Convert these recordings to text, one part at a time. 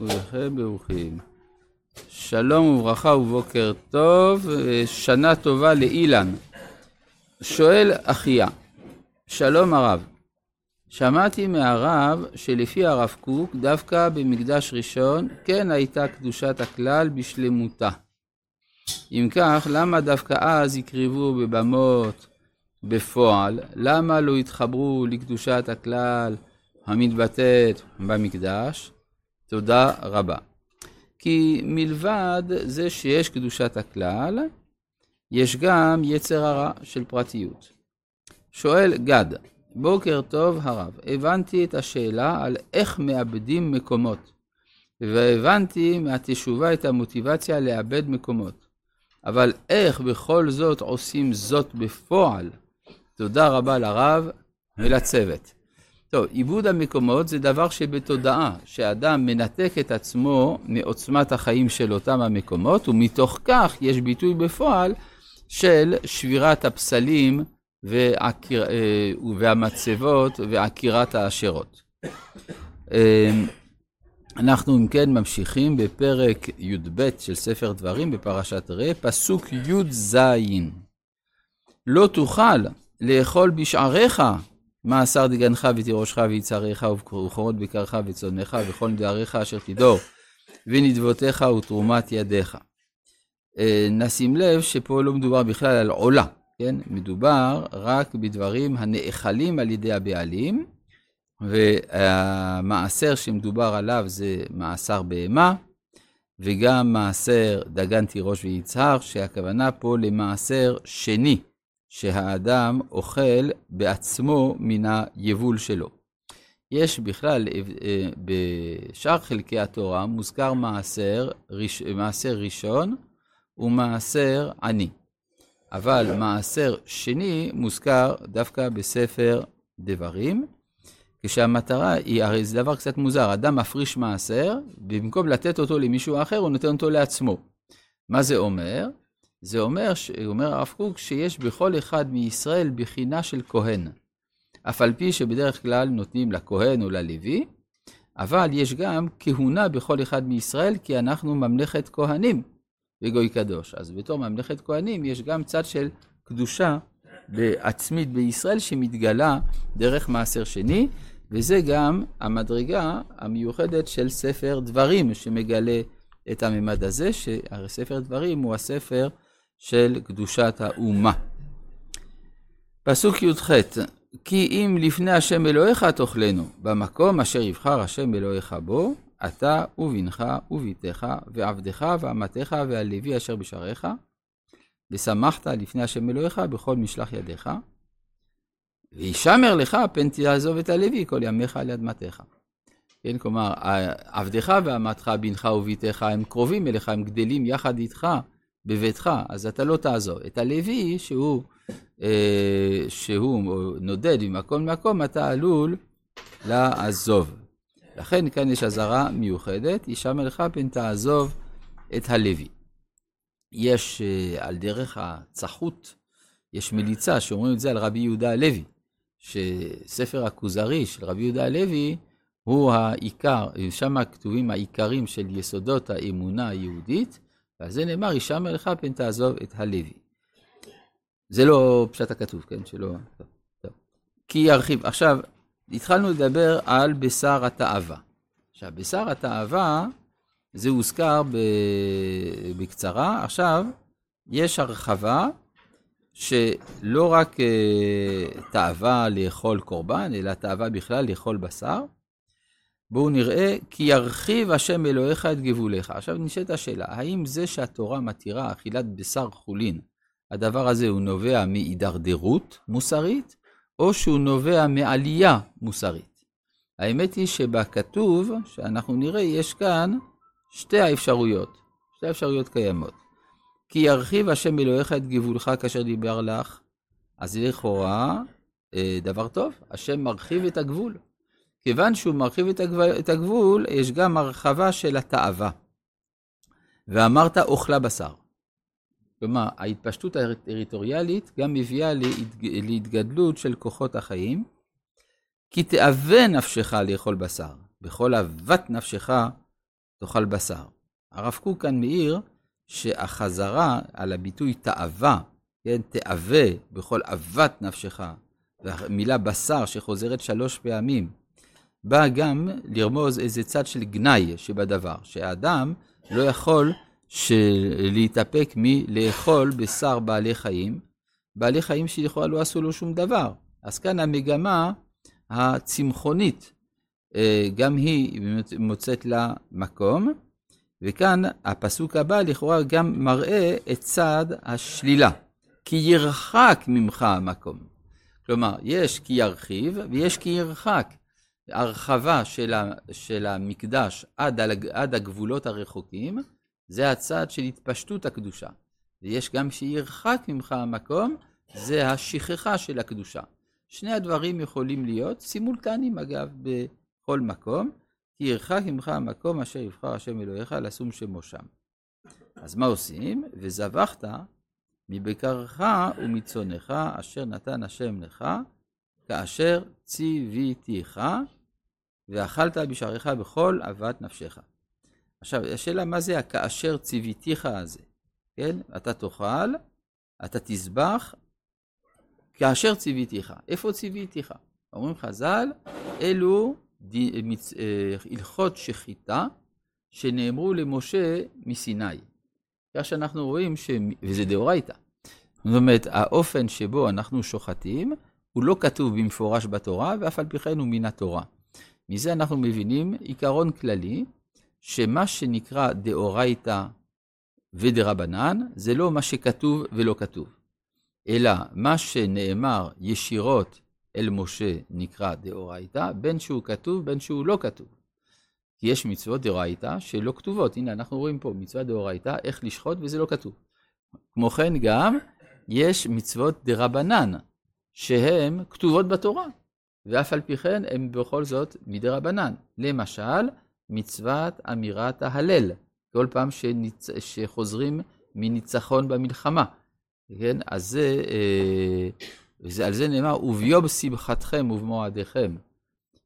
כולכם ברוכים. שלום וברכה ובוקר טוב, שנה טובה לאילן. שואל אחיה, שלום הרב, שמעתי מהרב שלפי הרב קוק דווקא במקדש ראשון כן הייתה קדושת הכלל בשלמותה. אם כך, למה דווקא אז הקריבו בבמות בפועל? למה לא התחברו לקדושת הכלל המתבטאת במקדש? תודה רבה. כי מלבד זה שיש קדושת הכלל, יש גם יצר הרע של פרטיות. שואל גד, בוקר טוב הרב, הבנתי את השאלה על איך מאבדים מקומות, והבנתי מהתשובה את המוטיבציה לאבד מקומות. אבל איך בכל זאת עושים זאת בפועל? תודה רבה לרב ולצוות. טוב, עיבוד המקומות זה דבר שבתודעה, שאדם מנתק את עצמו מעוצמת החיים של אותם המקומות, ומתוך כך יש ביטוי בפועל של שבירת הפסלים ועקיר, אה, והמצבות ועקירת העשרות. אה, אנחנו אם כן ממשיכים בפרק י"ב של ספר דברים בפרשת ראה, פסוק י"ז. לא תוכל לאכול בשעריך מעשר דגנך ותירושך ויצהריך ובכורות בקרך וצונך וכל נדריך אשר תדור ונדבותיך ותרומת ידיך. אה, נשים לב שפה לא מדובר בכלל על עולה, כן? מדובר רק בדברים הנאכלים על ידי הבעלים, והמעשר שמדובר עליו זה מעשר בהמה, וגם מעשר דגן תירוש ויצהר, שהכוונה פה למעשר שני. שהאדם אוכל בעצמו מן היבול שלו. יש בכלל, אה, בשאר חלקי התורה מוזכר מעשר, מעשר ראשון ומעשר עני. אבל מעשר שני מוזכר דווקא בספר דברים, כשהמטרה היא, הרי זה דבר קצת מוזר, אדם מפריש מעשר, ובמקום לתת אותו למישהו אחר, הוא נותן אותו לעצמו. מה זה אומר? זה אומר, אומר הרב קוק, שיש בכל אחד מישראל בחינה של כהן. אף על פי שבדרך כלל נותנים לכהן או ללוי, אבל יש גם כהונה בכל אחד מישראל, כי אנחנו ממלכת כהנים וגוי קדוש. אז בתור ממלכת כהנים יש גם צד של קדושה עצמית בישראל שמתגלה דרך מעשר שני, וזה גם המדרגה המיוחדת של ספר דברים שמגלה את הממד הזה, שהרי ספר דברים הוא הספר של קדושת האומה. פסוק י"ח כי אם לפני השם אלוהיך תאכלנו, במקום אשר יבחר השם אלוהיך בו, אתה ובנך וביתך ועבדך ואמתך והלוי אשר בשעריך, ושמחת לפני השם אלוהיך בכל משלח ידיך, וישמר לך פן תעזוב את הלוי כל ימיך על אדמתך. כן, כלומר, עבדך ואמתך, בנך וביתך, הם קרובים אליך, הם גדלים יחד איתך בביתך, אז אתה לא תעזוב. את הלוי, שהוא, אה, שהוא נודד ממקום למקום, אתה עלול לעזוב. לכן כאן יש אזהרה מיוחדת, ישמע לך פן תעזוב את הלוי. יש אה, על דרך הצחות, יש מליצה שאומרים את זה על רבי יהודה הלוי, שספר הכוזרי של רבי יהודה הלוי הוא העיקר, שם כתובים העיקרים של יסודות האמונה היהודית, ועל זה נאמר, אישה מלכה פן תעזוב את הלוי. זה לא פשט הכתוב, כן? שלא... טוב. כי ירחיב. עכשיו, התחלנו לדבר על בשר התאווה. עכשיו, בשר התאווה, זה הוזכר ב... בקצרה. עכשיו, יש הרחבה שלא רק uh, תאווה לאכול קורבן, אלא תאווה בכלל לאכול בשר. בואו נראה, כי ירחיב השם אלוהיך את גבוליך. עכשיו נשאלת השאלה, האם זה שהתורה מתירה אכילת בשר חולין, הדבר הזה הוא נובע מהידרדרות מוסרית, או שהוא נובע מעלייה מוסרית? האמת היא שבכתוב, שאנחנו נראה, יש כאן שתי האפשרויות, שתי האפשרויות קיימות. כי ירחיב השם אלוהיך את גבולך כאשר דיבר לך, אז לכאורה אה, דבר טוב, השם מרחיב את הגבול. כיוון שהוא מרחיב את הגבול, יש גם הרחבה של התאווה. ואמרת אוכלה בשר. כלומר, ההתפשטות הטריטוריאלית גם מביאה להתגדלות של כוחות החיים, כי תאווה נפשך לאכול בשר, בכל אהבת נפשך תאכל בשר. הרב קוק כאן מעיר שהחזרה על הביטוי תאווה, כן, תאווה בכל אהבת נפשך, והמילה בשר שחוזרת שלוש פעמים, באה גם לרמוז איזה צד של גנאי שבדבר, שהאדם לא יכול להתאפק מלאכול בשר בעלי חיים, בעלי חיים שלכאורה לא עשו לו שום דבר. אז כאן המגמה הצמחונית, אה, גם היא מוצאת לה מקום, וכאן הפסוק הבא לכאורה גם מראה את צד השלילה, כי ירחק ממך המקום. כלומר, יש כי ירחיב ויש כי ירחק. הרחבה של, ה, של המקדש עד, עד הגבולות הרחוקים, זה הצד של התפשטות הקדושה. ויש גם שירחק ממך המקום, זה השכחה של הקדושה. שני הדברים יכולים להיות סימולטניים אגב בכל מקום, כי ירחק ממך המקום אשר יבחר השם אלוהיך לשום שמו שם. אז מה עושים? וזבחת מבקרך ומצונך אשר נתן השם לך, כאשר ציוויתיך, ואכלת בשעריך בכל אהבת נפשך. עכשיו, השאלה מה זה הכאשר ציוויתיך הזה, כן? אתה תאכל, אתה תזבח, כאשר ציוויתיך. איפה ציוויתיך? אומרים חז"ל, אלו אה, הלכות שחיטה שנאמרו למשה מסיני. כך שאנחנו רואים, ש... וזה דאורייתא. זאת אומרת, האופן שבו אנחנו שוחטים, הוא לא כתוב במפורש בתורה, ואף על פי כן הוא מן התורה. מזה אנחנו מבינים עיקרון כללי, שמה שנקרא דאורייתא ודרבנן, זה לא מה שכתוב ולא כתוב, אלא מה שנאמר ישירות אל משה נקרא דאורייתא, בין שהוא כתוב בין שהוא לא כתוב. כי יש מצוות דאורייתא שלא כתובות. הנה, אנחנו רואים פה מצוות דאורייתא, איך לשחוט, וזה לא כתוב. כמו כן גם, יש מצוות דרבנן, שהן כתובות בתורה, ואף על פי כן הן בכל זאת מדרבנן. למשל, מצוות אמירת ההלל, כל פעם שניצ... שחוזרים מניצחון במלחמה. כן? אז זה, אה, וזה, על זה נאמר, וביום שמחתכם ובמועדיכם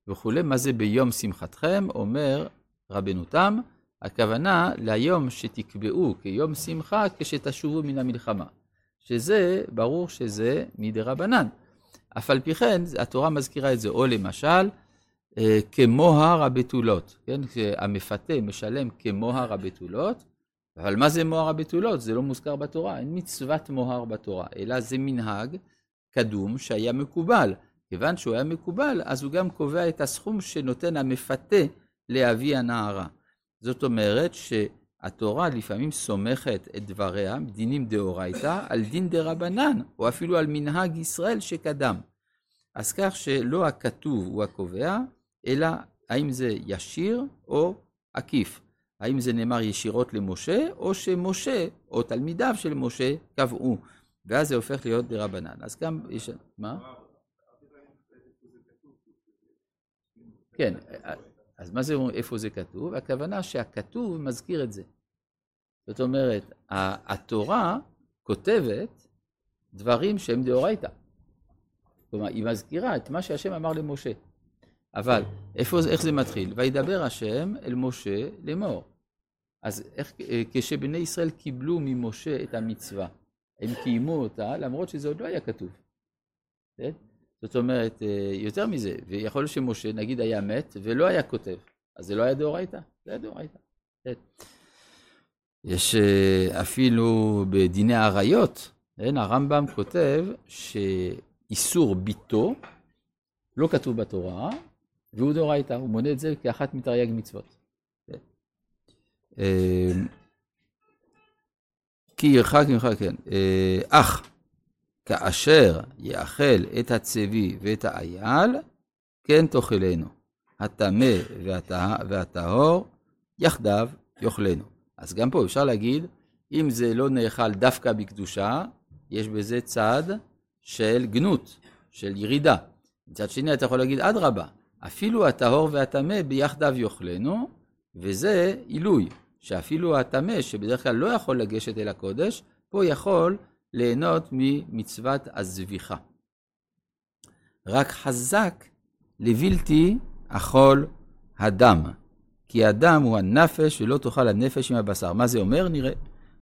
וכולי. מה זה ביום שמחתכם? אומר רבנו תם, הכוונה ליום שתקבעו כיום שמחה כשתשובו מן המלחמה. שזה, ברור שזה מדי רבנן. אף על פי כן, התורה מזכירה את זה, או למשל, אה, כמוהר הבתולות, כן? המפתה משלם כמוהר הבתולות, אבל מה זה מוהר הבתולות? זה לא מוזכר בתורה, אין מצוות מוהר בתורה, אלא זה מנהג קדום שהיה מקובל. כיוון שהוא היה מקובל, אז הוא גם קובע את הסכום שנותן המפתה לאבי הנערה. זאת אומרת שהתורה לפעמים סומכת את דבריה, דינים דאורייתא, על דין דרבנן, או אפילו על מנהג ישראל שקדם. אז כך שלא הכתוב הוא הקובע, אלא האם זה ישיר או עקיף. האם זה נאמר ישירות למשה, או שמשה, או תלמידיו של משה, קבעו. ואז זה הופך להיות דרבנן. אז גם יש... מה? כן, אז מה זה איפה זה כתוב? הכוונה שהכתוב מזכיר את זה. זאת אומרת, התורה כותבת דברים שהם דאורייתא. כלומר, היא מזכירה את מה שהשם אמר למשה. אבל איפה, איך זה מתחיל? וידבר השם אל משה לאמור. אז איך, כשבני ישראל קיבלו ממשה את המצווה, הם קיימו אותה, למרות שזה עוד לא היה כתוב. כן? זאת אומרת, אה, יותר מזה, ויכול להיות שמשה, נגיד, היה מת ולא היה כותב, אז זה לא היה דאורייתא, זה היה דאורייתא. כן? יש אה, אפילו בדיני עריות, כן? הרמב"ם כותב שאיסור ביתו לא כתוב בתורה, והוא דאורייתא, הוא מונה את זה כאחת מתרי"ג מצוות. כן? אה, כי ירחק ממך, כן. אך, כאשר יאכל את הצבי ואת האייל, כן תאכלנו. הטמא והטהור, יחדיו יאכלנו. אז גם פה אפשר להגיד, אם זה לא נאכל דווקא בקדושה, יש בזה צד של גנות, של ירידה. מצד שני, אתה יכול להגיד, אדרבה, אפילו הטהור והטמא ביחדיו יאכלנו, וזה עילוי, שאפילו הטמא, שבדרך כלל לא יכול לגשת אל הקודש, פה יכול ליהנות ממצוות הזביחה. רק חזק לבלתי אכול הדם, כי הדם הוא הנפש ולא תאכל הנפש עם הבשר. מה זה אומר? נראה.